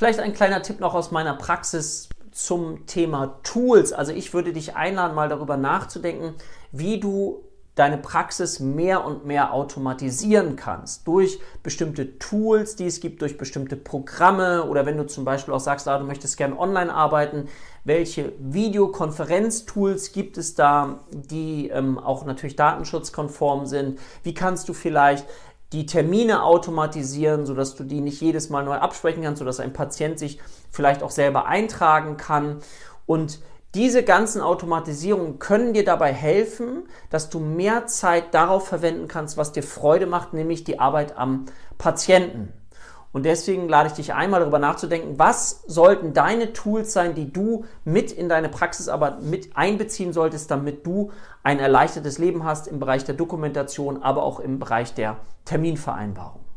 Vielleicht ein kleiner Tipp noch aus meiner Praxis zum Thema Tools. Also ich würde dich einladen, mal darüber nachzudenken, wie du deine Praxis mehr und mehr automatisieren kannst. Durch bestimmte Tools, die es gibt, durch bestimmte Programme oder wenn du zum Beispiel auch sagst, ah, du möchtest gerne online arbeiten, welche Videokonferenztools gibt es da, die ähm, auch natürlich datenschutzkonform sind? Wie kannst du vielleicht die Termine automatisieren, sodass du die nicht jedes Mal neu absprechen kannst, sodass ein Patient sich vielleicht auch selber eintragen kann. Und diese ganzen Automatisierungen können dir dabei helfen, dass du mehr Zeit darauf verwenden kannst, was dir Freude macht, nämlich die Arbeit am Patienten. Und deswegen lade ich dich einmal darüber nachzudenken, was sollten deine Tools sein, die du mit in deine Praxisarbeit mit einbeziehen solltest, damit du ein erleichtertes Leben hast im Bereich der Dokumentation, aber auch im Bereich der Terminvereinbarung.